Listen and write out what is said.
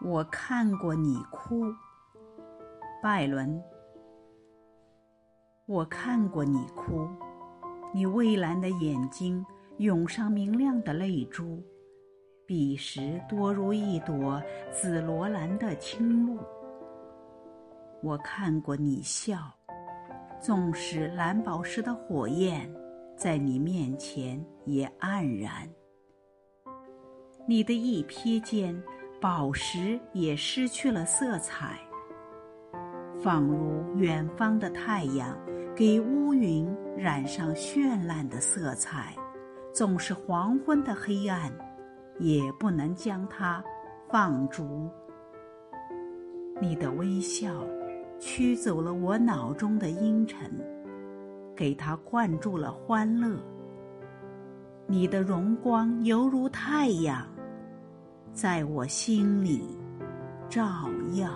我看过你哭，拜伦。我看过你哭，你蔚蓝的眼睛涌上明亮的泪珠，彼时多如一朵紫罗兰的青露。我看过你笑，纵使蓝宝石的火焰在你面前也黯然，你的一瞥间。宝石也失去了色彩，仿如远方的太阳给乌云染上绚烂的色彩，纵是黄昏的黑暗，也不能将它放逐。你的微笑驱走了我脑中的阴沉，给它灌注了欢乐。你的荣光犹如太阳。在我心里照耀。